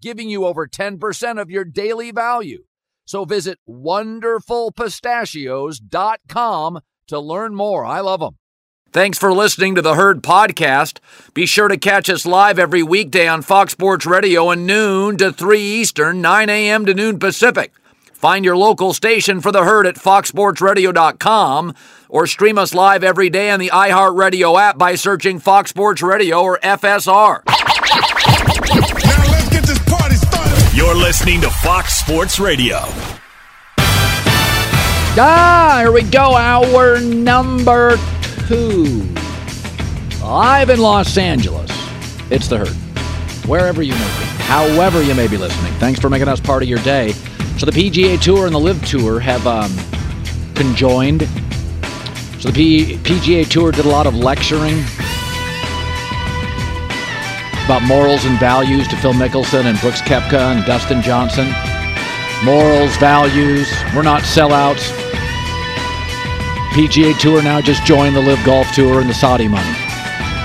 giving you over 10% of your daily value. So visit wonderfulpistachios.com to learn more. I love them. Thanks for listening to the Herd Podcast. Be sure to catch us live every weekday on Fox Sports Radio at noon to 3 Eastern, 9 a.m. to noon Pacific. Find your local station for the herd at foxsportsradio.com or stream us live every day on the iHeartRadio app by searching Fox Sports Radio or FSR. You're listening to Fox Sports Radio. Ah, here we go. Hour number two. Live in Los Angeles. It's the herd. Wherever you may be, however you may be listening. Thanks for making us part of your day. So the PGA Tour and the LIV Tour have um, conjoined. So the P- PGA Tour did a lot of lecturing about morals and values to Phil Mickelson and Brooks Koepka and Dustin Johnson. Morals, values, we're not sellouts. PGA Tour now just joined the LIV Golf Tour and the Saudi money.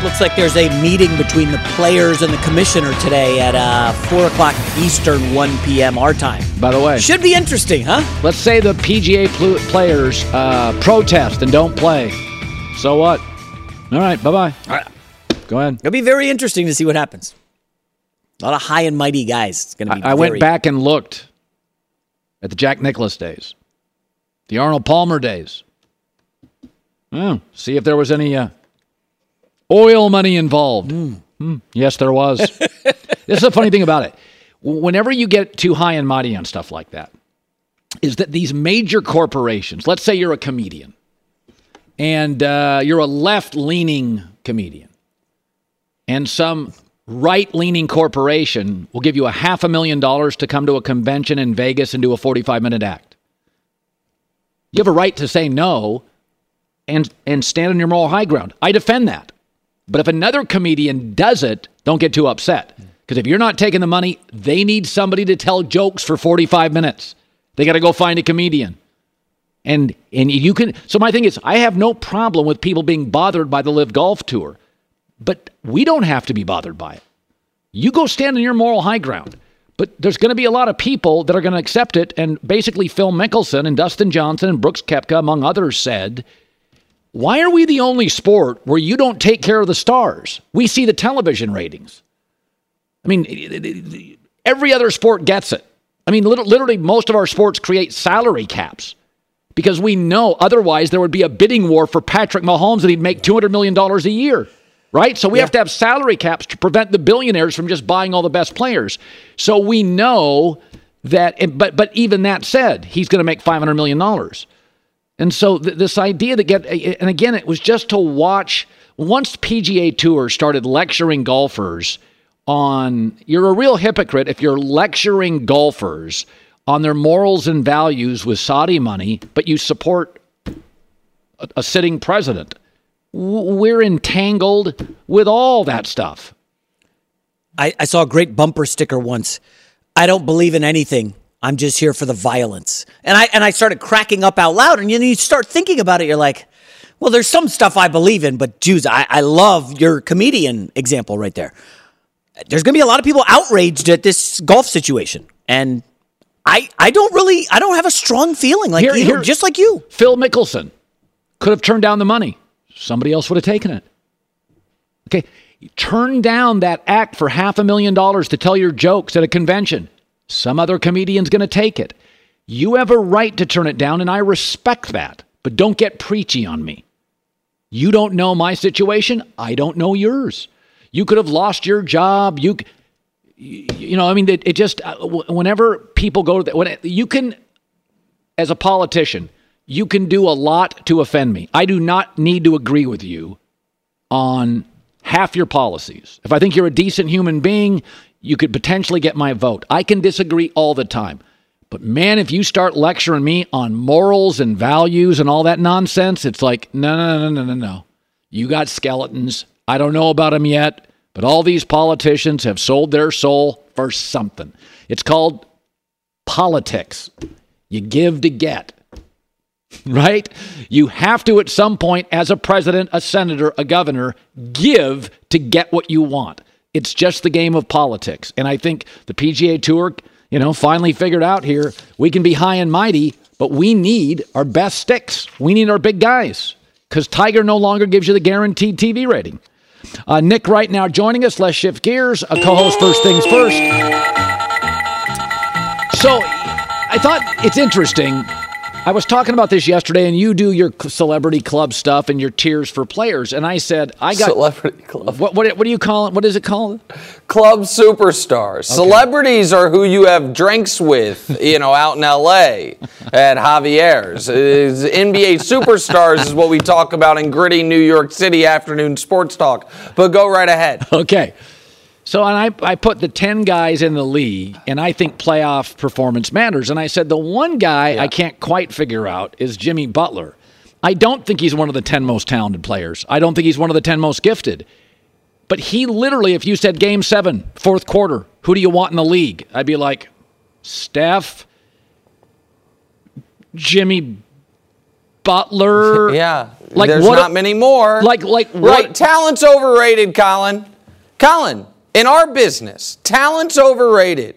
Looks like there's a meeting between the players and the commissioner today at uh, 4 o'clock Eastern, 1 p.m. our time. By the way, Should be interesting, huh? let's say the PGA pl- players uh, protest and don't play. So what? All right, bye bye. Go ahead. It'll be very interesting to see what happens. A lot of high and mighty guys. It's going to be. I, I went back and looked at the Jack Nicklaus days, the Arnold Palmer days. Oh, see if there was any uh, oil money involved. Hmm, Yes, there was. this is the funny thing about it. Whenever you get too high and mighty on stuff like that, is that these major corporations, let's say you're a comedian and uh, you're a left leaning comedian, and some right leaning corporation will give you a half a million dollars to come to a convention in Vegas and do a 45 minute act. You have a right to say no and, and stand on your moral high ground. I defend that. But if another comedian does it, don't get too upset. Because if you're not taking the money, they need somebody to tell jokes for 45 minutes. They got to go find a comedian. And and you can so my thing is I have no problem with people being bothered by the LIV Golf Tour. But we don't have to be bothered by it. You go stand on your moral high ground. But there's going to be a lot of people that are going to accept it. And basically, Phil Mickelson and Dustin Johnson and Brooks Koepka, among others, said, Why are we the only sport where you don't take care of the stars? We see the television ratings. I mean, every other sport gets it. I mean, literally, most of our sports create salary caps because we know otherwise there would be a bidding war for Patrick Mahomes and he'd make $200 million a year, right? So we have to have salary caps to prevent the billionaires from just buying all the best players. So we know that, but, but even that said, he's going to make $500 million. And so th- this idea that get, and again, it was just to watch, once PGA Tour started lecturing golfers on, you're a real hypocrite if you're lecturing golfers on their morals and values with Saudi money, but you support a, a sitting president. We're entangled with all that stuff. I, I saw a great bumper sticker once. I don't believe in anything. I'm just here for the violence. And I and I started cracking up out loud. And you, know, you start thinking about it. You're like, well, there's some stuff I believe in, but Jews, I, I love your comedian example right there. There's going to be a lot of people outraged at this golf situation, and I I don't really I don't have a strong feeling like Here- you, here- just like you. Phil Mickelson could have turned down the money. Somebody else would have taken it. Okay. Turn down that act for half a million dollars to tell your jokes at a convention. Some other comedian's going to take it. You have a right to turn it down, and I respect that. But don't get preachy on me. You don't know my situation. I don't know yours. You could have lost your job. You, you know, I mean, it, it just, uh, whenever people go to the, when it, you can, as a politician, you can do a lot to offend me. I do not need to agree with you on half your policies. If I think you're a decent human being, you could potentially get my vote. I can disagree all the time. But man, if you start lecturing me on morals and values and all that nonsense, it's like, no, no, no, no, no, no. You got skeletons. I don't know about them yet, but all these politicians have sold their soul for something. It's called politics. You give to get right? You have to, at some point, as a president, a senator, a governor, give to get what you want. It's just the game of politics. And I think the PGA Tour, you know, finally figured out here we can be high and mighty, but we need our best sticks. We need our big guys because Tiger no longer gives you the guaranteed TV rating. Uh, Nick Wright now joining us. Let's shift gears. A co-host first things first. So, I thought it's interesting. I was talking about this yesterday, and you do your celebrity club stuff and your tiers for players, and I said I got Celebrity club. what what what do you call it? What is it called? Club superstars. Celebrities are who you have drinks with, you know, out in LA at Javier's. Is- NBA superstars is what we talk about in gritty New York City afternoon sports talk. But go right ahead. Okay. So and I, I put the 10 guys in the league, and I think playoff performance matters. And I said the one guy I can't quite figure out is Jimmy Butler. I don't think he's one of the 10 most talented players. I don't think he's one of the 10 most gifted. But he literally, if you said game seven, fourth quarter, who do you want in the league? I'd be like, Steph, Jimmy Butler. Yeah. Like There's what- not many more. Like, like what? Right. Talent's overrated, Colin. Colin, in our business, talent's overrated.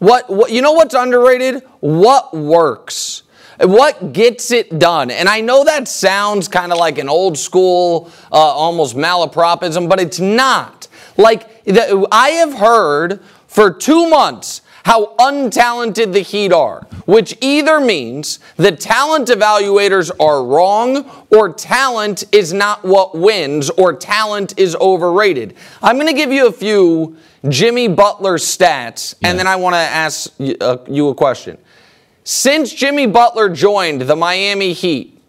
What, what you know what's underrated? What works? What gets it done? And I know that sounds kind of like an old school, uh, almost malapropism, but it's not. Like the, I have heard for two months how untalented the Heat are, which either means the talent evaluators are wrong or talent is not what wins or talent is overrated. I'm going to give you a few Jimmy Butler stats and then I want to ask uh, you a question. Since Jimmy Butler joined the Miami Heat,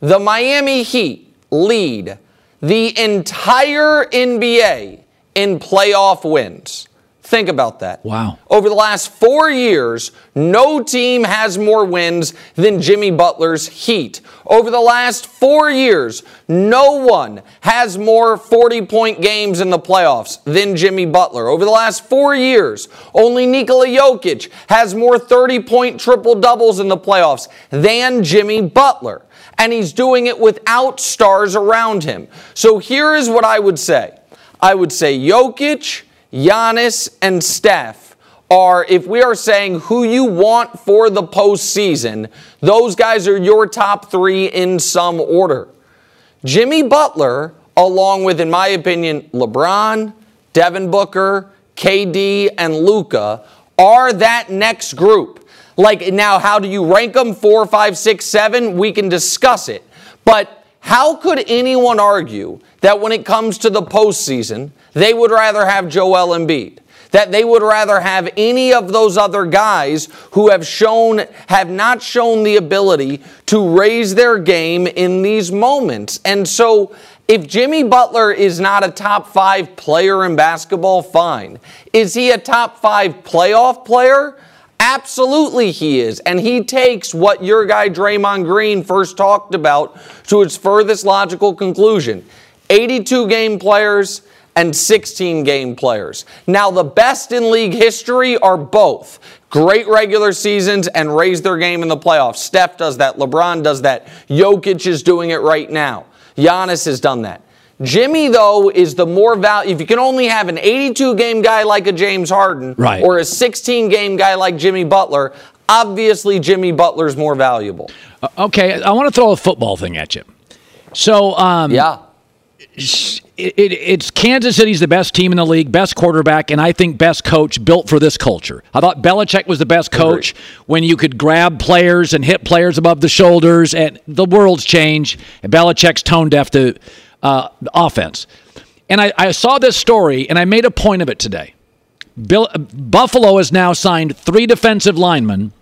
the Miami Heat lead the entire NBA in playoff wins. Think about that. Wow. Over the last four years, no team has more wins than Jimmy Butler's Heat. Over the last four years, no one has more 40 point games in the playoffs than Jimmy Butler. Over the last four years, only Nikola Jokic has more 30 point triple doubles in the playoffs than Jimmy Butler. And he's doing it without stars around him. So here is what I would say I would say Jokic. Giannis and Steph are, if we are saying who you want for the postseason, those guys are your top three in some order. Jimmy Butler, along with, in my opinion, LeBron, Devin Booker, KD, and Luka, are that next group. Like, now, how do you rank them? Four, five, six, seven? We can discuss it. But how could anyone argue that when it comes to the postseason, they would rather have Joel Embiid? That they would rather have any of those other guys who have shown, have not shown the ability to raise their game in these moments. And so, if Jimmy Butler is not a top five player in basketball, fine. Is he a top five playoff player? Absolutely, he is. And he takes what your guy Draymond Green first talked about to its furthest logical conclusion 82 game players and 16 game players. Now, the best in league history are both great regular seasons and raise their game in the playoffs. Steph does that. LeBron does that. Jokic is doing it right now. Giannis has done that. Jimmy, though, is the more value. If you can only have an 82 game guy like a James Harden Right. or a 16 game guy like Jimmy Butler, obviously Jimmy Butler's more valuable. Uh, okay, I want to throw a football thing at you. So, um, Yeah. it, it, it's Kansas City's the best team in the league, best quarterback, and I think best coach built for this culture. I thought Belichick was the best coach when you could grab players and hit players above the shoulders, and the world's changed. And Belichick's tone deaf to uh, offense. And I, I saw this story, and I made a point of it today. Bill, Buffalo has now signed three defensive linemen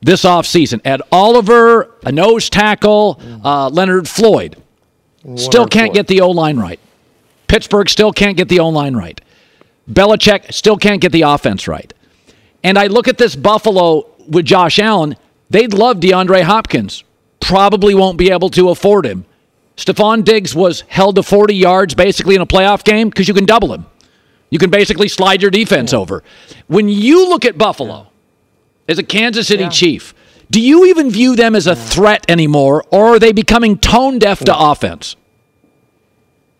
this offseason. Ed Oliver, a nose tackle, uh, Leonard Floyd. Still can't get the O line right. Pittsburgh still can't get the O line right. Belichick still can't get the offense right. And I look at this Buffalo with Josh Allen. They'd love DeAndre Hopkins. Probably won't be able to afford him. Stefon Diggs was held to 40 yards basically in a playoff game because you can double him. You can basically slide your defense over. When you look at Buffalo as a Kansas City Chief, do you even view them as a threat anymore, or are they becoming tone deaf to offense?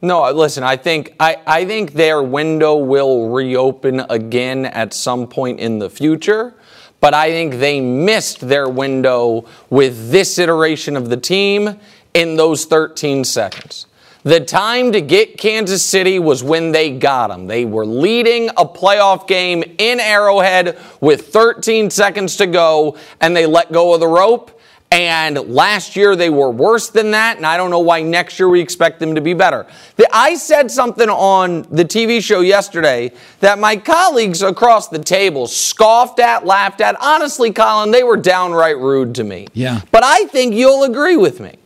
No, uh, listen, I think I, I think their window will reopen again at some point in the future. But I think they missed their window with this iteration of the team in those 13 seconds. The time to get Kansas City was when they got them. They were leading a playoff game in Arrowhead with 13 seconds to go, and they let go of the rope. And last year they were worse than that, and I don't know why next year we expect them to be better. The- I said something on the TV show yesterday that my colleagues across the table scoffed at, laughed at. Honestly, Colin, they were downright rude to me. Yeah. But I think you'll agree with me.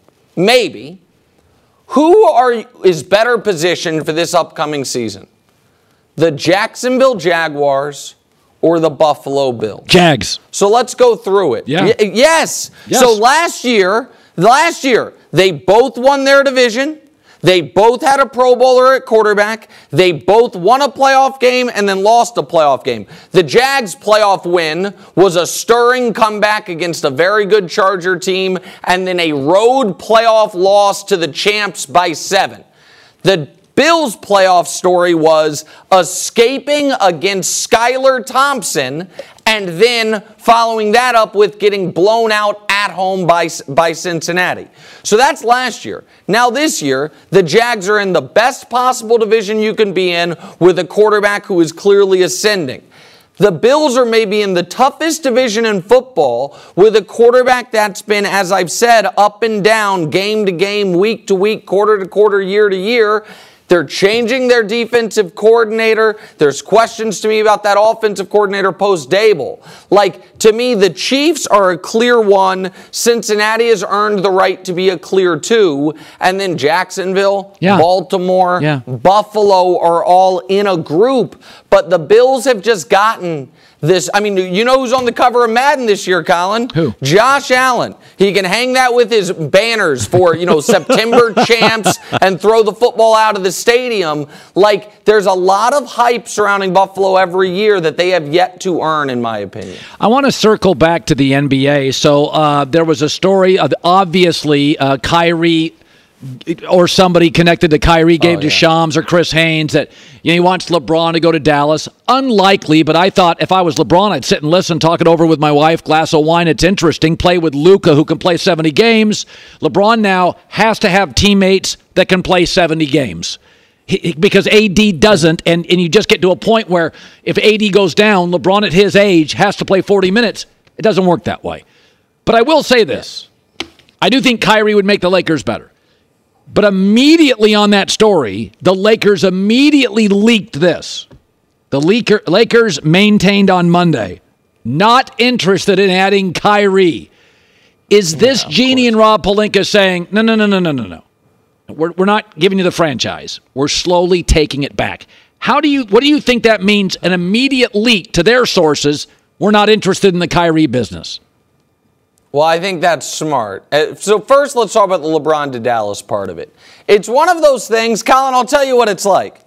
Maybe. Who are is better positioned for this upcoming season? The Jacksonville Jaguars or the Buffalo Bills? Jags. So let's go through it. Yeah. Y- yes. Yes. So last year, last year, they both won their division. They both had a Pro Bowler at quarterback. They both won a playoff game and then lost a playoff game. The Jags' playoff win was a stirring comeback against a very good Charger team and then a road playoff loss to the champs by seven. The Bills' playoff story was escaping against Skylar Thompson and then following that up with getting blown out at home by, by Cincinnati. So that's last year. Now, this year, the Jags are in the best possible division you can be in with a quarterback who is clearly ascending. The Bills are maybe in the toughest division in football with a quarterback that's been, as I've said, up and down, game to game, week to week, quarter to quarter, year to year. They're changing their defensive coordinator. There's questions to me about that offensive coordinator post Daboll. Like, to me, the Chiefs are a clear one. Cincinnati has earned the right to be a clear two. And then Jacksonville, Yeah. Baltimore, Yeah. Buffalo are all in a group, but the Bills have just gotten this. I mean, you know who's on the cover of Madden this year, Colin? Who? Josh Allen. He can hang that with his banners for, you know, September champs and throw the football out of the stadium. Like, there's a lot of hype surrounding Buffalo every year that they have yet to earn, in my opinion. I want to circle back to the NBA. So uh, there was a story of obviously uh, Kyrie or somebody connected to Kyrie gave Oh, to yeah. Shams or Chris Haynes that you know, he wants LeBron to go to Dallas. Unlikely, but I thought if I was LeBron, I'd sit and listen, talk it over with my wife, glass of wine. It's interesting. Play with Luka, who can play 70 games. LeBron now has to have teammates that can play 70 games. He- he- because AD doesn't, and, and you just get to a point where if AD goes down, LeBron at his age has to play 40 minutes. It doesn't work that way. But I will say this I do think Kyrie would make the Lakers better. But immediately on that story, the Lakers immediately leaked this. The Laker, Lakers maintained on Monday, not interested in adding Kyrie. Is this Jeanie and Rob Pelinka saying, no, no, no, no, no, no, no. We're, we're not giving you the franchise. We're slowly taking it back. How do you, what do you think that means? An immediate leak to their sources. We're not interested in the Kyrie business. Well, I think that's smart. Uh, So first, let's talk about the LeBron to Dallas part of it. It's one of those things, Colin. I'll tell you what it's like.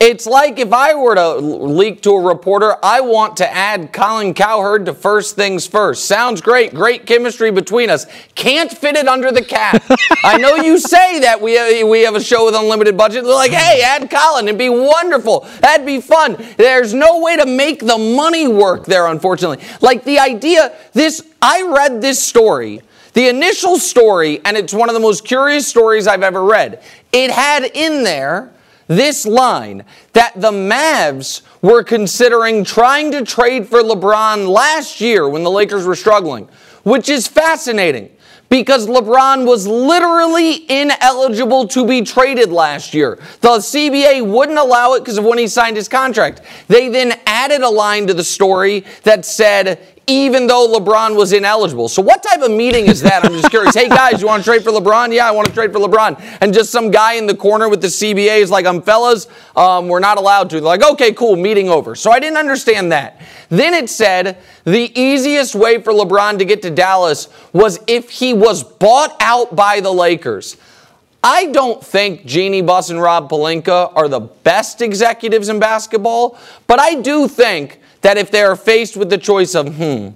It's like if I were to leak to a reporter, I want to add Colin Cowherd to first things first. Sounds great. Great chemistry between us. Can't fit it under the cap. I know you say that we have, we have a show with unlimited budget. They're like, hey, add Colin. It'd be wonderful. That'd be fun. There's no way to make the money work there, unfortunately. Like the idea, this, I read this story. The initial story, and it's one of the most curious stories I've ever read. It had in there this line that the Mavs were considering trying to trade for LeBron last year when the Lakers were struggling, which is fascinating because LeBron was literally ineligible to be traded last year. The CBA wouldn't allow it because of when he signed his contract. They then added a line to the story that said even though LeBron was ineligible. So what type of meeting is that? I'm just curious. hey guys, you want to trade for LeBron? Yeah, I want to trade for LeBron. And just some guy in the corner with the CBA is like, um, fellas, um, we're not allowed to. They're like, okay, cool, meeting over. So I didn't understand that. Then it said the easiest way for LeBron to get to Dallas was if he was bought out by the Lakers. I don't think Jeanie Buss and Rob Pelinka are the best executives in basketball, but I do think that if they are faced with the choice of, hmm,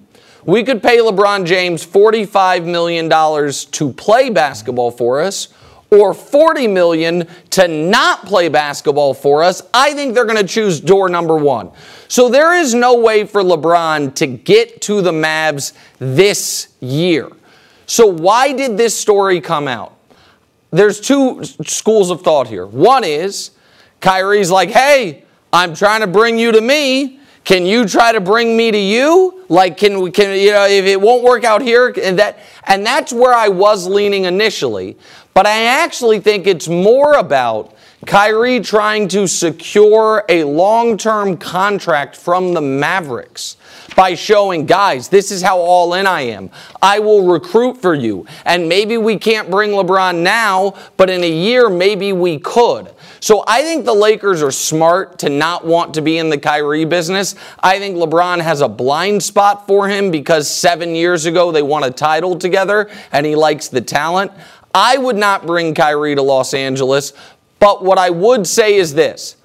we could pay LeBron James $45 million to play basketball for us or 40 million to not play basketball for us, I think they're going to choose door number 1. So there is no way for LeBron to get to the Mavs this year. So why did this story come out? There's two schools of thought here. One is Kyrie's like, "Hey, I'm trying to bring you to me." Can you try to bring me to you? Like, can we, can, you know, if it won't work out here, and that, and that's where I was leaning initially. But I actually think it's more about Kyrie trying to secure a long term contract from the Mavericks by showing, guys, this is how all in I am. I will recruit for you. And maybe we can't bring LeBron now, but in a year, maybe we could. So I think the Lakers are smart to not want to be in the Kyrie business. I think LeBron has a blind spot for him because seven years ago they won a title together and he likes the talent. I would not bring Kyrie to Los Angeles, but what I would say is this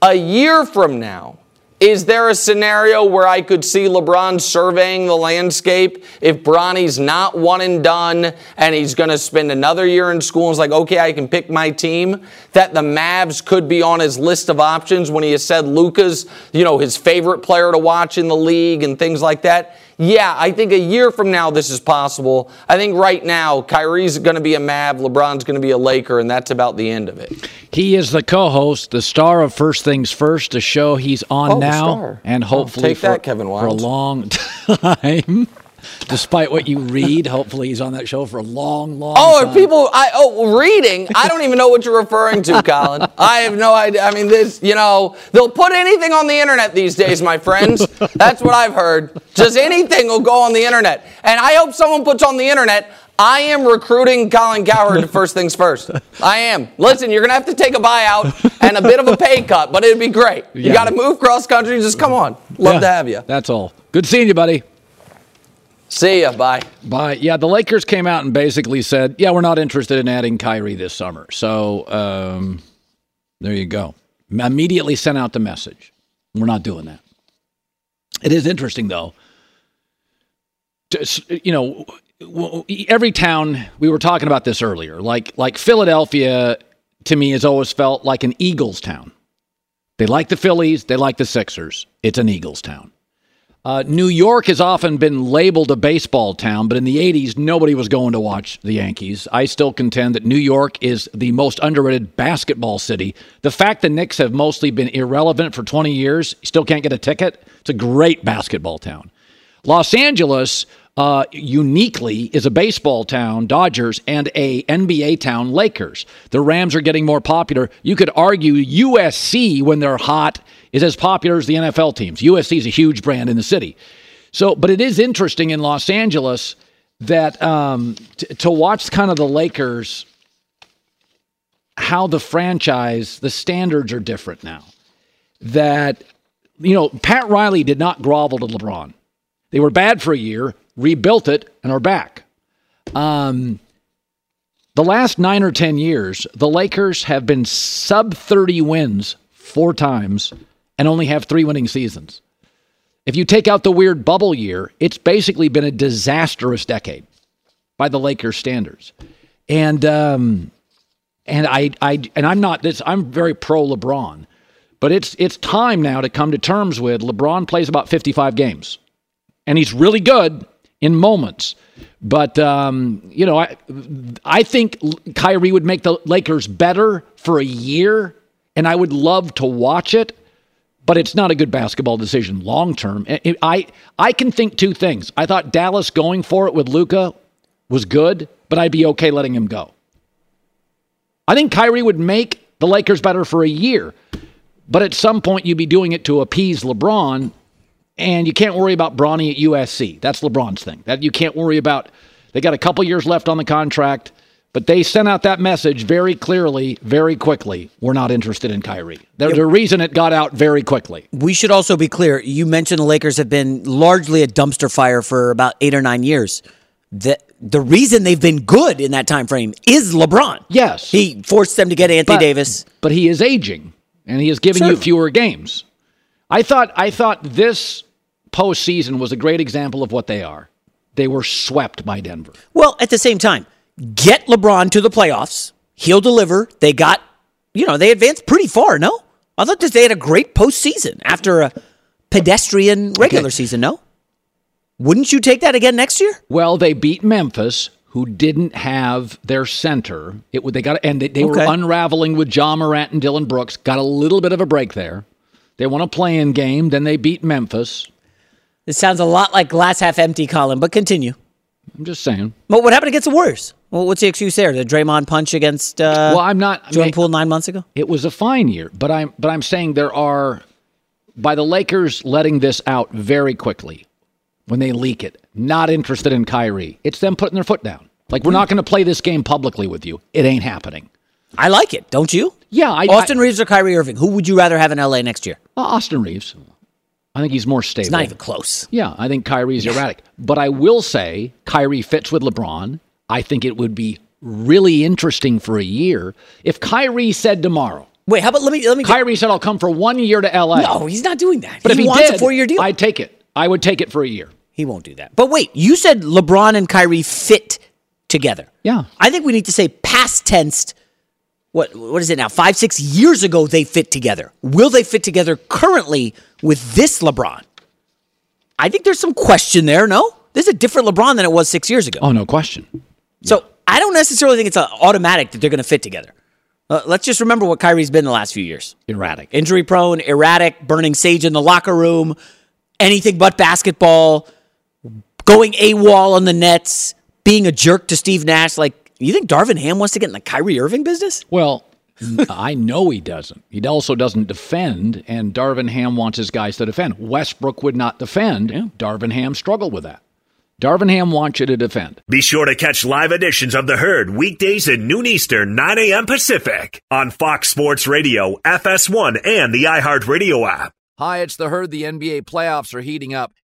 a year from now, is there a scenario where I could see LeBron surveying the landscape if Bronny's not one and done and he's going to spend another year in school and is like, okay, I can pick my team? That the Mavs could be on his list of options when he has said Luka's, you know, his favorite player to watch in the league and things like that? Yeah, I think a year from now this is possible. I think right now Kyrie's going to be a Mav, LeBron's going to be a Laker, and that's about the end of it. He is the co-host, the star of First Things First, a show he's on Oh, now, and Oh, hopefully take for, that, Kevin for a long time. Despite what you read, hopefully he's on that show for a long, long Oh, time. people? I oh, reading. I don't even know what you're referring to, Colin. I have no idea. I mean, this. You know, they'll put anything on the internet these days, my friends. That's what I've heard. Just anything will go on the internet, and I hope someone puts on the internet. I am recruiting Colin Cowherd to first things first. I am. Listen, you're gonna have to take a buyout and a bit of a pay cut, but it'd be great. You Yeah. got to move cross country. Just come on. Love Yeah, to have you. That's all. Good seeing you, buddy. See ya. Bye. Bye. Yeah, the Lakers came out and basically said, "Yeah, we're not interested in adding Kyrie this summer." So um, there you go. Immediately sent out the message. We're not doing that. It is interesting, though. You know, every town. We were talking about this earlier. Like like Philadelphia, to me, has always felt like an Eagles town. They like the Phillies. They like the Sixers. It's an Eagles town. Uh, New York has often been labeled a baseball town, but in the 80s, nobody was going to watch the Yankees. I still contend that New York is the most underrated basketball city. The fact the Knicks have mostly been irrelevant for 20 years, still can't get a ticket, it's a great basketball town. Los Angeles uh, uniquely is a baseball town, Dodgers, and a NBA town, Lakers. The Rams are getting more popular. You could argue USC, when they're hot, is as popular as the NFL teams. USC is a huge brand in the city. So, but it is interesting in Los Angeles that um, t- to watch kind of the Lakers, how the franchise, the standards are different now. That you know, Pat Riley did not grovel to LeBron. They were bad for a year, rebuilt it, and are back. Um, the last nine or 10 years, the Lakers have been sub 30 wins four times and only have three winning seasons. If you take out the weird bubble year, it's basically been a disastrous decade by the Lakers standards. And um, and I I and I'm not this I'm very pro LeBron, but it's it's time now to come to terms with LeBron plays about 55 games. And he's really good in moments. But um, you know, I I think Kyrie would make the Lakers better for a year, and I would love to watch it. But it's not a good basketball decision long term. I I can think two things. I thought Dallas going for it with Luka was good, but I'd be okay letting him go. I think Kyrie would make the Lakers better for a year, but at some point you'd be doing it to appease LeBron, and you can't worry about Bronny at USC. That's LeBron's thing. That you can't worry about. They got a couple years left on the contract, but they sent out that message very clearly, very quickly. We're not interested in Kyrie. There's a reason it got out very quickly. We should also be clear. You mentioned the Lakers have been largely a dumpster fire for about eight or nine years. The the reason they've been good in that time frame is LeBron. Yes. He forced them to get Anthony but, Davis. But he is aging and he is giving Sure. you fewer games. I thought I thought this postseason was a great example of what they are. They were swept by Denver. Well, at the same time, get LeBron to the playoffs. He'll deliver. They got, you know, they advanced pretty far, no? I thought that they had a great postseason after a pedestrian regular Okay. season, no? Wouldn't you take that again next year? Well, they beat Memphis, who didn't have their center. It would they got and they, they Okay. were unraveling with Ja Morant and Dillon Brooks. Got a little bit of a break there. They won a play-in game. Then they beat Memphis. This sounds a lot like glass half empty, Colin, but continue. I'm just saying. But what happened against the Warriors? Well, what's the excuse there? The Draymond punch against uh, well, I'm not. I Jordan mean, Poole nine months ago? it was a fine year, but I'm but I'm saying there are by the Lakers letting this out very quickly when they leak it. Not interested in Kyrie. It's them putting their foot down. Like we're not going to play this game publicly with you. It ain't happening. I like it, don't you? Yeah, I, Austin I, Reaves or Kyrie Irving? Who would you rather have in LA next year? uh, Austin Reaves. I think he's more stable. It's not even close. Yeah, I think Kyrie's erratic. But I will say Kyrie fits with LeBron. I think it would be really interesting for a year if Kyrie said tomorrow. Wait, how about let me let me Kyrie said I'll come for one year to LA. No, he's not doing that. but if he wants did, a four year deal. I'd take it. I would take it for a year. He won't do that. But wait, you said LeBron and Kyrie fit together. Yeah. I think we need to say past tense. What what is it now? Five six years ago they fit together. Will they fit together currently with this LeBron? I think there's some question there. No, this is a different LeBron than it was six years ago. Oh, no question. So I don't necessarily think it's a automatic that they're going to fit together. Uh, let's just remember what Kyrie's been the last few years: Erratic. injury prone, erratic, burning sage in the locker room, anything but basketball, going AWOL on the Nets, being a jerk to Steve Nash. Like, you think Darvin Ham wants to get in the Kyrie Irving business? Well, I know he doesn't. He also doesn't defend, and Darvin Ham wants his guys to defend. Westbrook would not defend. Darvin Ham struggled with that. Darvin Ham wants you to defend. Be sure to catch live editions of The Herd weekdays at noon Eastern, 9 a.m. Pacific on Fox Sports Radio, FS1, and the iHeartRadio app. Hi, it's the herd. The NBA playoffs are heating up,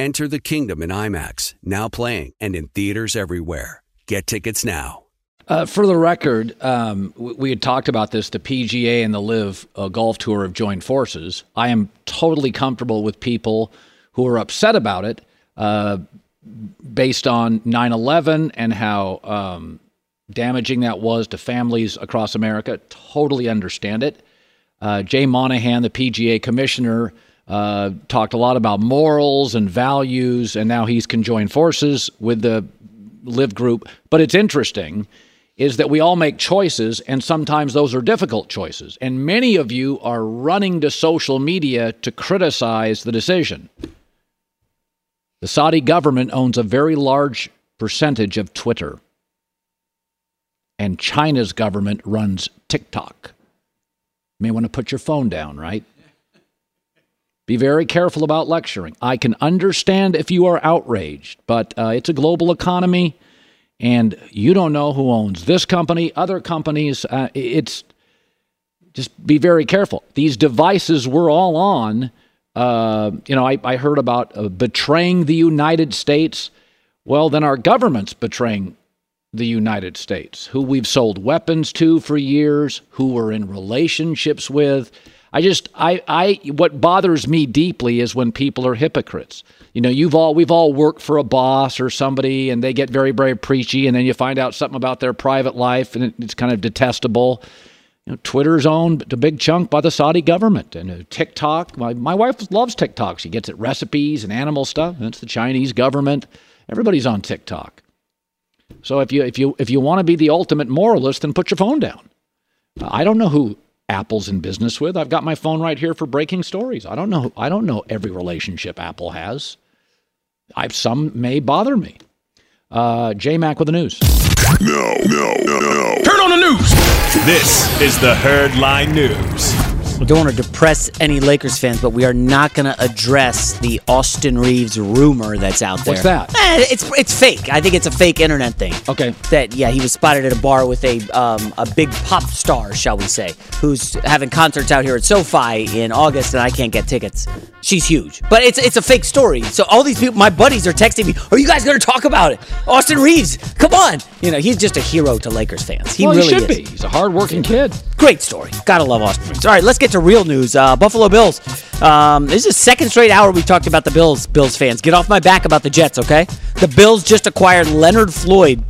Enter the kingdom in IMAX, now playing and in theaters everywhere. Get tickets now. Uh, for the record, um, we, we had talked about this. The PGA and the LIV uh, Golf Tour have joined forces. I am totally comfortable with people who are upset about it uh, based on 9 11 and how um, damaging that was to families across America. Totally understand it. Uh, Jay Monahan, the PGA commissioner, uh, talked a lot about morals and values, and now he's conjoined forces with the LIV group. But it's interesting is that we all make choices, and sometimes those are difficult choices. And many of you are running to social media to criticize the decision. The Saudi government owns a very large percentage of Twitter, and China's government runs TikTok. You may want to put your phone down, right? Be very careful about lecturing. I can understand if you are outraged, but uh, it's a global economy, and you don't know who owns this company, other companies. Uh, it's just be very careful. These devices we're all on. Uh, you know, I, I heard about uh, betraying the United States. Well, then our government's betraying the United States, who we've sold weapons to for years, who we're in relationships with. I just I I what bothers me deeply is when people are hypocrites. You know, you've all we've all worked for a boss or somebody and they get very very preachy and then you find out something about their private life and it's kind of detestable. You know, Twitter's owned a big chunk by the Saudi government and uh, TikTok. My my wife loves TikTok. She gets it recipes and animal stuff. That's the Chinese government. Everybody's on TikTok. So if you if you if you want to be the ultimate moralist, then put your phone down. I don't know who Apple's in business with. I've got my phone right here for breaking stories. I don't know. I don't know every relationship Apple has. I've some may bother me. Uh, J Mac with the news. No, no, no, no. Turn on the news. This is the Herd Line News. We don't want to depress any Lakers fans, but we are not going to address the Austin Reaves rumor that's out there. What's that? Eh, it's it's fake. I think it's a fake internet thing. Okay. That yeah, he was spotted at a bar with a um, a big pop star, shall we say, who's having concerts out here at SoFi in August, and I can't get tickets. She's huge, but it's it's a fake story. So all these people, my buddies, are texting me. Are you guys going to talk about it? Austin Reaves, come on! You know he's just a hero to Lakers fans. He well, really he should is. be. He's a hardworking kid. Great story. Gotta love Austin Reaves. All right, let's get to real news. Uh, Buffalo Bills. Um, this is the second straight hour we talked about the Bills. Bills fans, get off my back about the Jets, okay? The Bills just acquired Leonard Floyd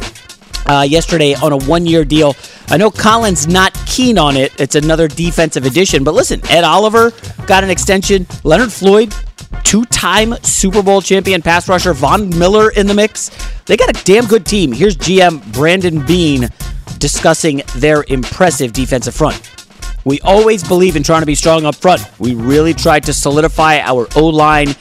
uh, yesterday on a one-year deal. I know Colin's not keen on it. It's another defensive addition, but listen, Ed Oliver got an extension. Leonard Floyd, two-time Super Bowl champion pass rusher. Von Miller in the mix. They got a damn good team. Here's GM Brandon Beane discussing their impressive defensive front. We always believe in trying to be strong up front. We really tried to solidify our O line,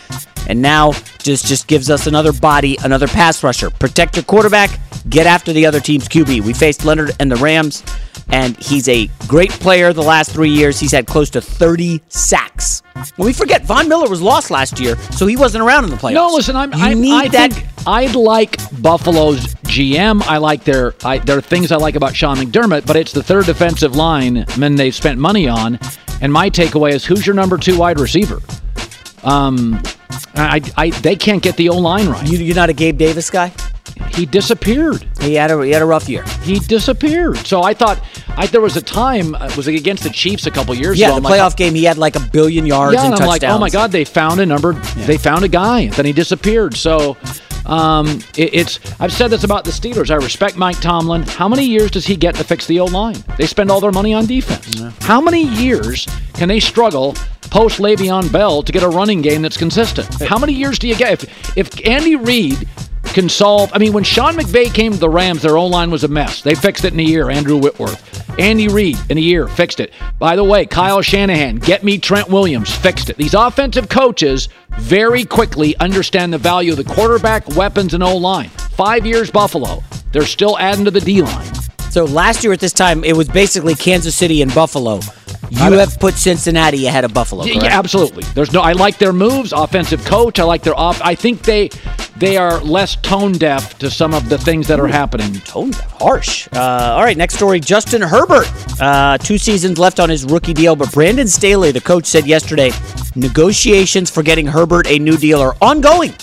and now just just gives us another body, another pass rusher. Protect your quarterback, get after the other team's QB. We faced Leonard and the Rams, and he's a great player the last three years. He's had close to 30 sacks. When we forget, Von Miller was lost last year, so he wasn't around in the playoffs. No, listen, I'm, You I'm, need I that. think I like Buffalo's GM. I like their. I, there are things I like about Sean McDermott, but it's the third defensive lineman they've spent money on. And my takeaway is, who's your number two wide receiver? Um, I, I they can't get the O line right. You, you're not a Gabe Davis guy? He disappeared. He had a he had a rough year. He disappeared. So I thought, I there was a time uh, was it against the Chiefs a couple years Yeah, ago? the I'm like, playoff game, he had like a billion yards yeah, and and I'm touchdowns. like, oh my god, they found a number. They found a guy. Then he disappeared. So. Um, it, it's I've said this about the Steelers. I respect Mike Tomlin. How many years does he get to fix the O line? They spend all their money on defense. How many years can they struggle post Le'Veon Bell to get a running game that's consistent? How many years do you get if if Andy Reid can solve. I mean, when Sean McVay came to the Rams, their O line was a mess. They fixed it in a year. Andrew Whitworth. Andy Reid, in a year, fixed it. By the way, Kyle Shanahan, get me Trent Williams, fixed it. These offensive coaches very quickly understand the value of the quarterback, weapons, and O line. Five years, Buffalo. They're still adding to the D line. So last year at this time, it was basically Kansas City and Buffalo. You have put Cincinnati ahead of Buffalo. Yeah, yeah, absolutely. There's no. I like their moves, offensive coach. I like their off. I think they they are less tone deaf to some of the things that are happening. Tone deaf, harsh. Uh, all right, next story. Justin Herbert, uh, two seasons left on his rookie deal, but Brandon Staley, the coach, said yesterday, negotiations for getting Herbert a new deal are ongoing.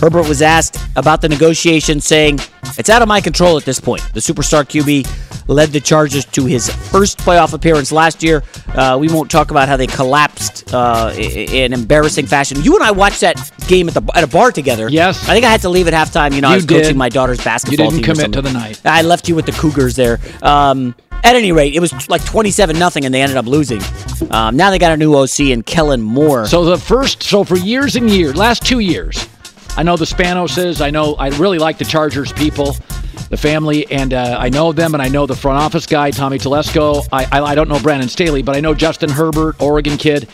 Herbert was asked about the negotiations, saying, It's out of my control at this point. The superstar QB led the Chargers to his first playoff appearance last year. Uh, we won't talk about how they collapsed uh, in embarrassing fashion. You and I watched that game at the at a bar together. Yes. I think I had to leave at halftime. You know, I You was coaching my daughter's basketball You didn't team commit to the night. I left you with the Cougars there. Um, at any rate, it was like 27 nothing, and they ended up losing. Um, now they got a new OC and Kellen Moore. So the first, so for years and years, last two years, I know the Spanoses. I know I really like the Chargers people, the family, and uh, I know them, and I know the front office guy, Tommy Telesco. I, I I don't know Brandon Staley, but I know Justin Herbert, Oregon kid.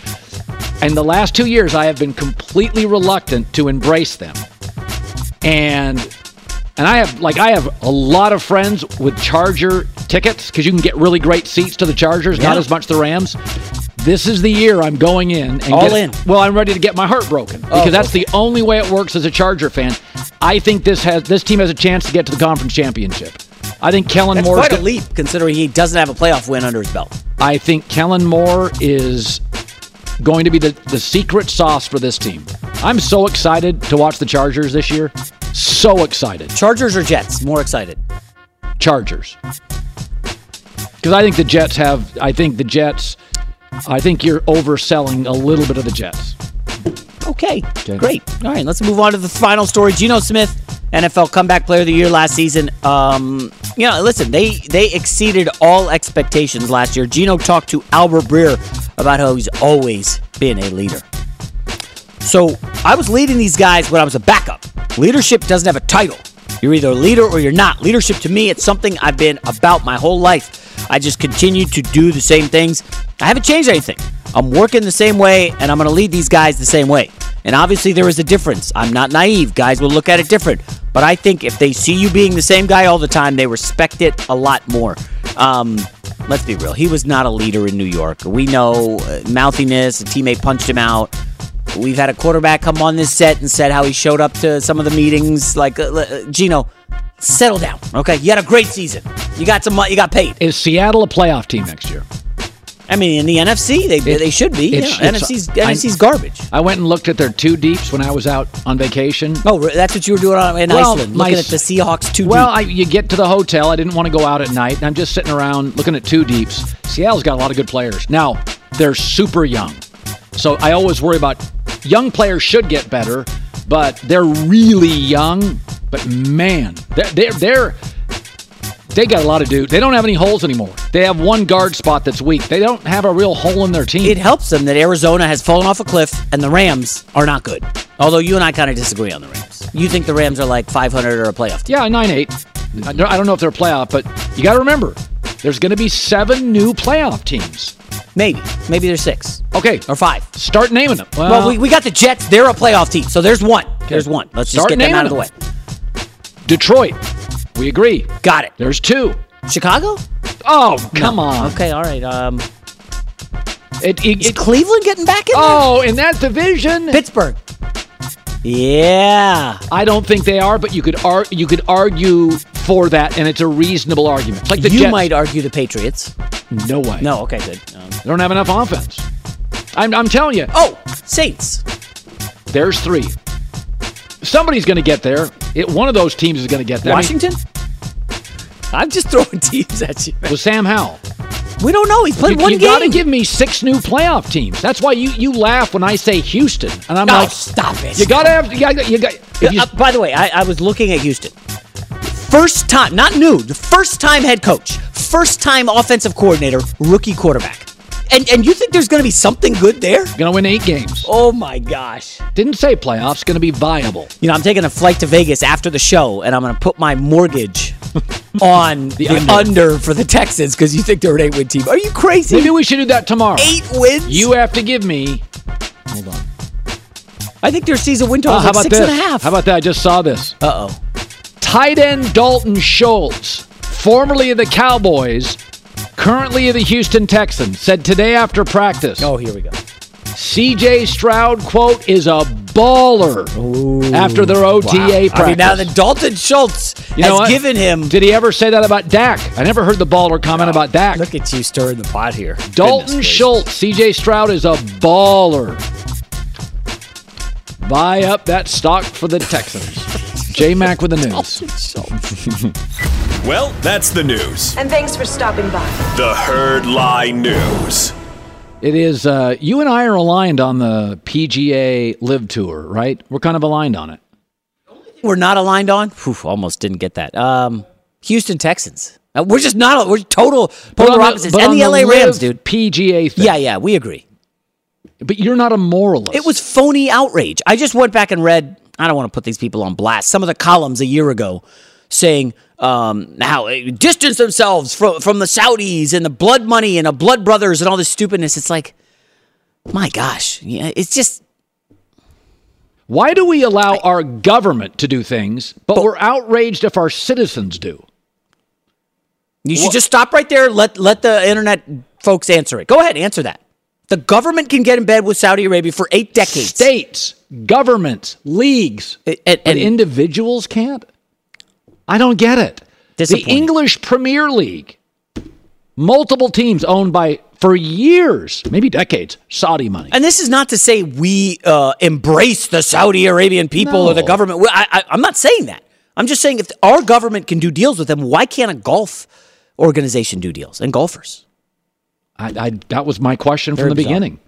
And the last two years, I have been completely reluctant to embrace them, and and I have like I have a lot of friends with Charger tickets because you can get really great seats to the Chargers, not as much the Rams. This is the year I'm going in and All get- in. Well, I'm ready to get my heart broken oh, because Oh, that's okay. the only way it works as a Charger fan. I think this has this team has a chance to get to the conference championship. I think Kellen That's Moore. quite a leap considering he doesn't have a playoff win under his belt. I think Kellen Moore is going to be the, the secret sauce for this team. I'm so excited to watch the Chargers this year. So excited. Chargers or Jets? More excited. Chargers. Because I think the Jets have. I think the Jets. I think you're overselling a little bit of the Jets. Okay, great. All right, let's move on to the final story. Geno Smith, NFL Comeback Player of the Year last season. Um, you know, listen, they they exceeded all expectations last year. Geno talked to Albert Breer about how he's always been a leader. So I was leading these guys when I was a backup. Leadership doesn't have a title. You're either a leader or you're not. Leadership to me, it's something I've been about my whole life. I just continue to do the same things. I haven't changed anything. I'm working the same way, and I'm going to lead these guys the same way. And obviously, there is a difference. I'm not naive. Guys will look at it different. But I think if they see you being the same guy all the time, they respect it a lot more. Um, let's be real. He was not a leader in New York. We know uh, mouthiness, a teammate punched him out. We've had a quarterback come on this set and said how he showed up to some of the meetings. Like, uh, uh, Geno, settle down. Okay, you had a great season. You got some. You got paid. Is Seattle a playoff team next year? I mean, in the NFC, they they should be. it's- Yeah, it's- NFC's I- NFC's garbage. I went and looked at their two deeps when I was out on vacation. Oh, that's what you were doing on- in Well, Iceland, my looking at the Seahawks two Well, deep. I, you get to the hotel. I didn't want to go out at night, and I'm just sitting around looking at two deeps. Seattle's got a lot of good players. Now, they're super young. So I always worry about young players should get better, but they're really young. But man, they're, they're, they're they got a lot of dudes. They don't have any holes anymore. They have one guard spot that's weak. They don't have a real hole in their team. It helps them that Arizona has fallen off a cliff and the Rams are not good. Although you and I kind of disagree on the Rams. You think the Rams are like 500 or a playoff team? Yeah, nine eight. I don't, I don't know if they're a playoff, but you got to remember, there's going to be seven new playoff teams. Maybe. Maybe there's six Okay, or five. start naming them. Well, we, we got the Jets. They're a playoff team. So there's one. There's one. Let's just get them out of the way. Detroit. We agree. Got it. There's two. Chicago? Oh, come on. Okay, all right. Um, It, it, Cleveland getting back in oh, in that division. Pittsburgh. Yeah. I don't think they are, but you could ar- you could argue for that, and it's a reasonable argument. Like the you Jets. might argue the Patriots. No way. No, okay, good. Um, They don't have enough offense. I'm, I'm telling you, oh, Saints. there's three. Somebody's going to get there. It, one of those teams is going to get there. I Washington? I'm just throwing teams at you. with Sam Howell. We don't know. He's played you one you game. got to give me six new playoff teams. That's why you, you laugh when I say Houston, and I'm no, like, stop it. you got to have you gotta, you got. if you- Uh, by the way, I, I was looking at Houston. First time, not new, the first time head coach, first time offensive coordinator, rookie quarterback. And and you think there's going to be something good there? Going to win eight games. Oh my gosh. Didn't say playoffs. Going to be viable. You know, I'm taking a flight to Vegas after the show, and I'm going to put my mortgage on the, under. under. for the Texans because you think they're an eight win team. Are you crazy? Maybe we should do that tomorrow. eight wins. You have to give me. hold on. I think their season win total Oh, is how about six this? and a half. How about that? I just saw this. Uh oh. Tight end Dalton Schultz, formerly of the Cowboys, currently of the Houston Texans, said today after practice. Oh, here we go. CJ Stroud, quote, is a baller after their OTA practice. I mean, now that Dalton Schultz You has given him. Did he ever say that about Dak? I never heard the baller comment about Dak. Look at you stirring the pot here. Dalton Schultz, CJ Stroud is a baller. Buy up that stock for the Texans. J Mac with the news. Well, that's the news. And thanks for stopping by. The Herd Lie News. It is, uh, you and I are aligned on the PGA LIV Tour, right? We're kind of aligned on it. We're not aligned on. Whew, almost didn't get that. Um, Houston Texans. Uh, we're just not. We're total But polar on the- opposites. but And on the LA Rams, dude. PGA thing. Yeah, yeah, we agree. But you're not a moralist. It was phony outrage. I just went back and read. I don't want to put these people on blast. Some of the columns a year ago saying um, how distance themselves from from the Saudis and the blood money and the blood brothers and all this stupidness. It's like, my gosh, yeah, it's just Why do we allow our government to do things, but, we're outraged if our citizens do? You should just stop right there. Let let the internet folks answer it. Go ahead, answer that. The government can get in bed with Saudi Arabia for eight decades. States, governments, leagues, and, but individuals can't. I don't get it. The English Premier League, multiple teams owned by for years, maybe decades, Saudi money. And this is not to say we uh, embrace the Saudi Arabian people or the government. I, I, I'm not saying that. I'm just saying if our government can do deals with them, why can't a golf organization do deals and golfers? I, I that was my question from the bizarre. beginning.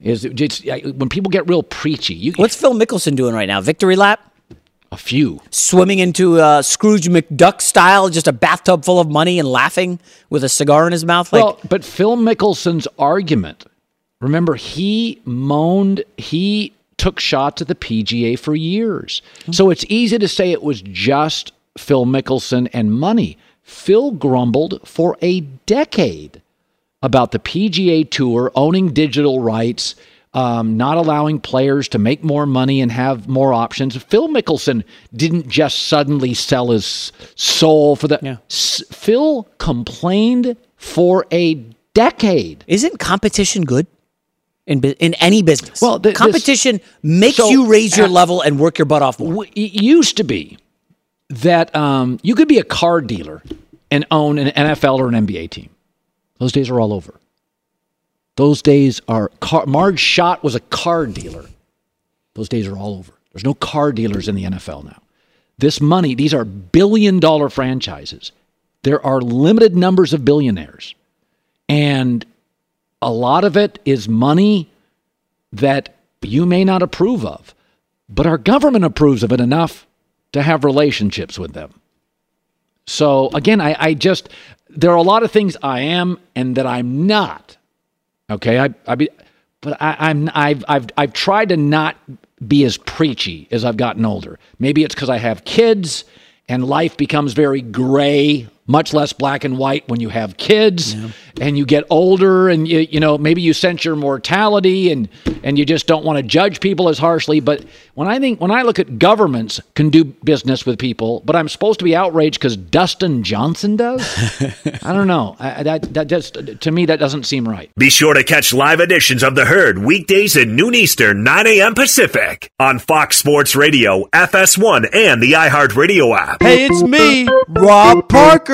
Is it just I- when people get real preachy? You What's Phil Mickelson doing right now? Victory lap? a few. Swimming into uh, Scrooge McDuck style, just a bathtub full of money and laughing with a cigar in his mouth? Like, well, but Phil Mickelson's argument. Remember, he moaned. He took shots at the PGA for years. So it's easy to say it was just Phil Mickelson and money. Phil grumbled for a decade about the PGA Tour owning digital rights, um, not allowing players to make more money and have more options. Phil Mickelson didn't just suddenly sell his soul for the. S- Phil complained for a decade. isn't competition good? In, in any business. Well, th- this- competition makes So, you raise your level and work your butt off more. It used to be that um, you could be a car dealer and own an NFL or an NBA team. Those days are all over. Those days are car. Marge Schott was a car dealer. Those days are all over. There's no car dealers in the NFL now. This money, these are billion dollar franchises. There are limited numbers of billionaires. And a lot of it is money that you may not approve of, but our government approves of it enough to have relationships with them. So again, I, I just there are a lot of things I am and that I'm not. Okay, I, I be, but I, I'm I've I've I've tried to not be as preachy as I've gotten older. Maybe it's because I have kids and life becomes very gray, much less black and white when you have kids and you get older and you you know maybe you sense your mortality and and you just don't want to judge people as harshly. But when I think when I look at governments can do business with people, but I'm supposed to be outraged because Dustin Johnson does. I don't know. I, that that just to me that doesn't seem right. Be sure to catch live editions of The Herd weekdays at noon Eastern, 9 a.m. Pacific on Fox Sports Radio, FS1, and the iHeartRadio app. Hey, it's me, Rob Parker.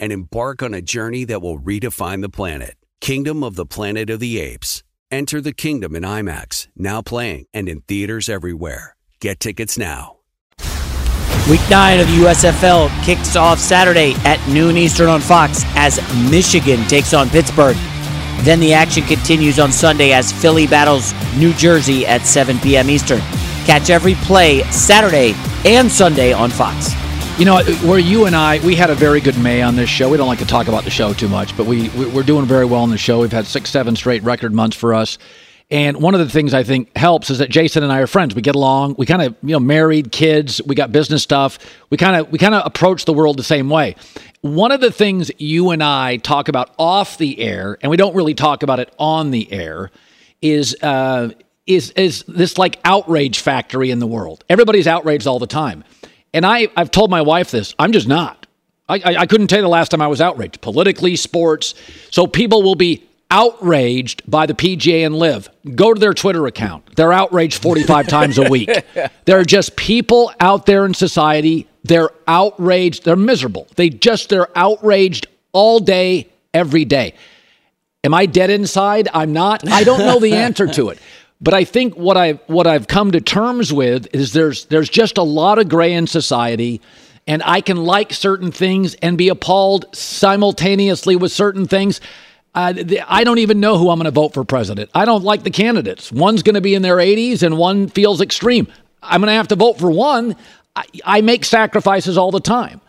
and embark on a journey that will redefine the planet. Kingdom of the Planet of the Apes. Enter the kingdom in IMAX, now playing and in theaters everywhere. Get tickets now. Week nine of the USFL kicks off Saturday at noon Eastern on Fox as Michigan takes on Pittsburgh. Then the action continues on Sunday as Philly battles New Jersey at 7 p.m. Eastern. Catch every play Saturday and Sunday on Fox. You know, where you and I, we had a very good May on this show. We don't like to talk about the show too much, but we we- we're doing very well on the show. We've had six, seven straight record months for us. And one of the things I think helps is that Jason and I are friends. We get along. We kind of, you know, married, kids. We got business stuff. We kind of, we kind of approach the world the same way. One of the things you and I talk about off the air, and we don't really talk about it on the air, is uh, is is this like outrage factory in the world. Everybody's outraged all the time, and I I've told my wife this. I'm just not. I, I, I couldn't tell you the last time I was outraged politically, sports. So people will be outraged by the PGA and LIV. Go to their Twitter account. They're outraged 45 times a week. There are just people out there in society. They're outraged. They're miserable. They just they're outraged all day, every day. Am I dead inside? I'm not. I don't know the answer to it. But I think what I what I've come to terms with is there's there's just a lot of gray in society and I can like certain things and be appalled simultaneously with certain things. Uh, the, I don't even know who I'm going to vote for president. I don't like the candidates. One's going to be in their 80s and one feels extreme. I'm going to have to vote for one. I, I make sacrifices all the time.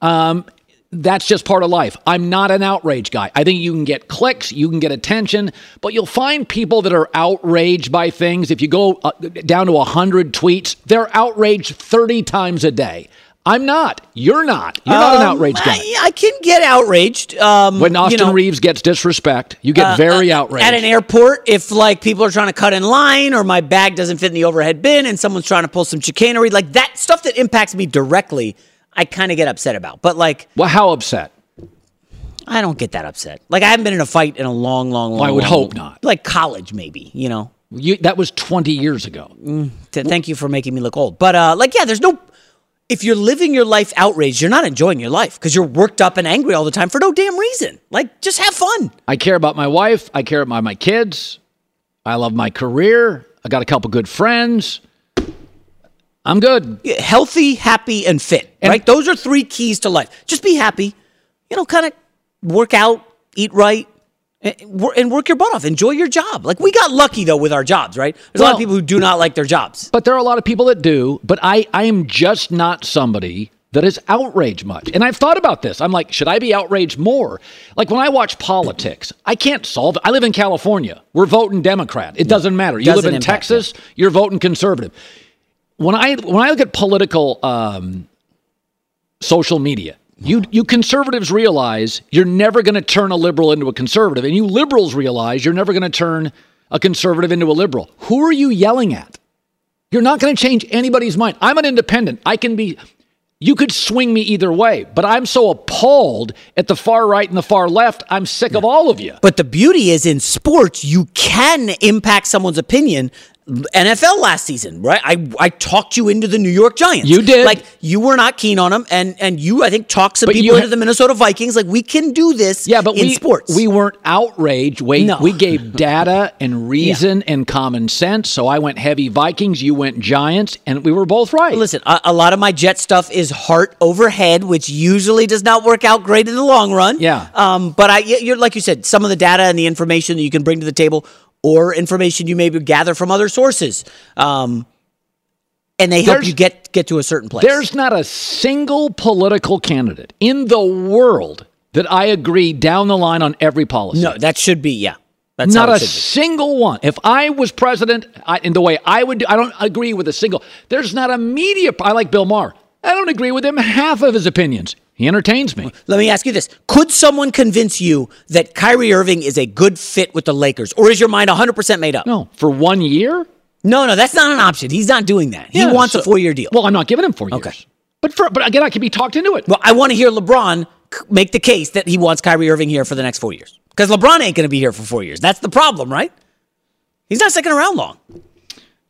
Um, that's just part of life. I'm not an outrage guy. I think you can get clicks, you can get attention, but you'll find people that are outraged by things. If you go uh, down to 100 tweets, they're outraged 30 times a day. I'm not. You're not. You're not an Um, outrage guy. I, I can get outraged. Um, when Austin you know, Reaves gets disrespect, you get uh, very uh, outraged. At an airport, if like people are trying to cut in line or my bag doesn't fit in the overhead bin and someone's trying to pull some chicanery, like that stuff that impacts me directly, I kind of get upset about. But like, well, how upset? I don't get that upset. Like I haven't been in a fight in a long, long, long. Well, I would long- hope not. Like college, maybe. You know. You, that was 20 years ago. Th- thank you for making me look old. But uh, like, yeah, there's no. If you're living your life outraged, you're not enjoying your life because you're worked up and angry all the time for no damn reason. Like, just have fun. I care about my wife. I care about my kids. I love my career. I got a couple good friends. I'm good. Healthy, happy, and fit. right? Those are three keys to life. Just be happy. You know, kind of work out. eat right, and work your butt off. Enjoy your job. Like we got lucky though with our jobs, right? There's a lot of people who do not like their jobs. But there are a lot of people that do. But I, I am just not somebody that is outraged much. And I've thought about this. I'm like, should I be outraged more? Like when I watch politics, I can't solve it. I live in California. We're voting Democrat. It doesn't matter. You Doesn't live in impact Texas, you're voting conservative. When I when I look at political um, social media. You, you conservatives realize you're never going to turn a liberal into a conservative, and you liberals realize you're never going to turn a conservative into a liberal. Who are you yelling at? You're not going to change anybody's mind. I'm an independent. I can be, you could swing me either way, but I'm so appalled at the far right and the far left. I'm sick of all of you. But the beauty is in sports, you can impact someone's opinion. NFL last season, right? I I talked you into the New York Giants. You did. Like you were not keen on them, and and you I think talked some But people ha- into the Minnesota Vikings. Like we can do this. Yeah, but in we, sports, we weren't outraged. We, No. we gave data and reason and common sense. So I went heavy Vikings, you went Giants, and we were both right. Listen, a, a lot of my jet stuff is heart over head, which usually does not work out great in the long run. Yeah. Um, but I, you're like you said, some of the data and the information that you can bring to the table, or information you maybe gather from other sources, um, and they help There's- you get get to a certain place. There's not a single political candidate in the world that I agree down the line on every policy. no, that should be yeah. That's not a it should be. single one. If I was president, I, in the way I would, do, I don't agree with a single. There's not a media. I like Bill Maher. I don't agree with him half of his opinions. He entertains me. Let me ask you this: Could someone convince you that Kyrie Irving is a good fit with the Lakers, or is your mind 100 percent made up? No, for one year. no, no, that's not an option. He's not doing that. He wants so- a four-year deal. Well, I'm not giving him four years. Okay. But for, but again, I can be talked into it. Well, I want to hear LeBron make the case that he wants Kyrie Irving here for the next four years. Because LeBron ain't going to be here for four years. That's the problem, right? He's not sticking around long.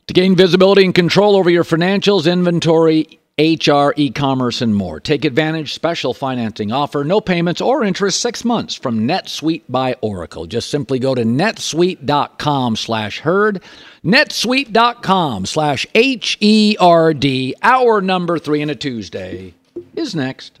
To gain visibility and control over your financials, inventory, HR, e commerce, and more. Take advantage special financing offer, no payments or interest, six months from NetSuite by Oracle. Just simply go to netsuite.com slash herd, netsuite.com slash H E R D. Hour number three on a Tuesday is next.